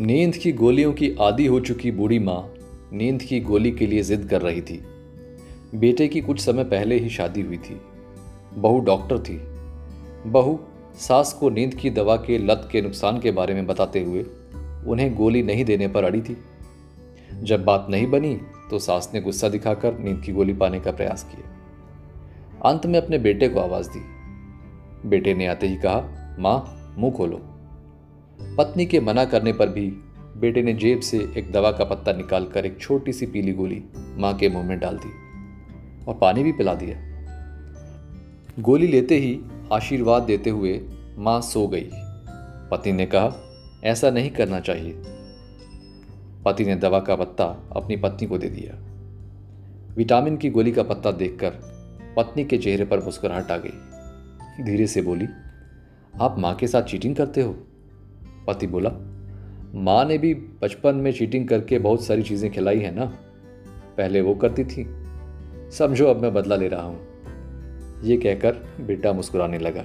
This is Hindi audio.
नींद की गोलियों की आदि हो चुकी बूढ़ी माँ नींद की गोली के लिए जिद कर रही थी। बेटे की कुछ समय पहले ही शादी हुई थी। बहू डॉक्टर थी। बहू सास को नींद की दवा के लत के नुकसान के बारे में बताते हुए उन्हें गोली नहीं देने पर अड़ी थी। जब बात नहीं बनी तो सास ने गुस्सा दिखाकर नींद की गोली पाने का प्रयास किया। अंत में अपने बेटे को आवाज़ दी। बेटे ने आते ही कहा, माँ, मुँह खोलो। पत्नी के मना करने पर भी बेटे ने जेब से एक दवा का पत्ता निकालकर एक छोटी सी पीली गोली माँ के मुँह में डाल दी और पानी भी पिला दिया। गोली लेते ही आशीर्वाद देते हुए माँ सो गई। पति ने कहा, ऐसा नहीं करना चाहिए। पति ने दवा का पत्ता अपनी पत्नी को दे दिया। विटामिन की गोली का पत्ता देखकर पत्नी के चेहरे पर मुस्कुराहट आ गई। धीरे से बोली, आप माँ के साथ चीटिंग करते हो? पति बोला, माँ ने भी बचपन में चीटिंग करके बहुत सारी चीज़ें खिलाई है ना? पहले वो करती थी। समझो अब मैं बदला ले रहा हूँ। ये कहकर बेटा मुस्कुराने लगा।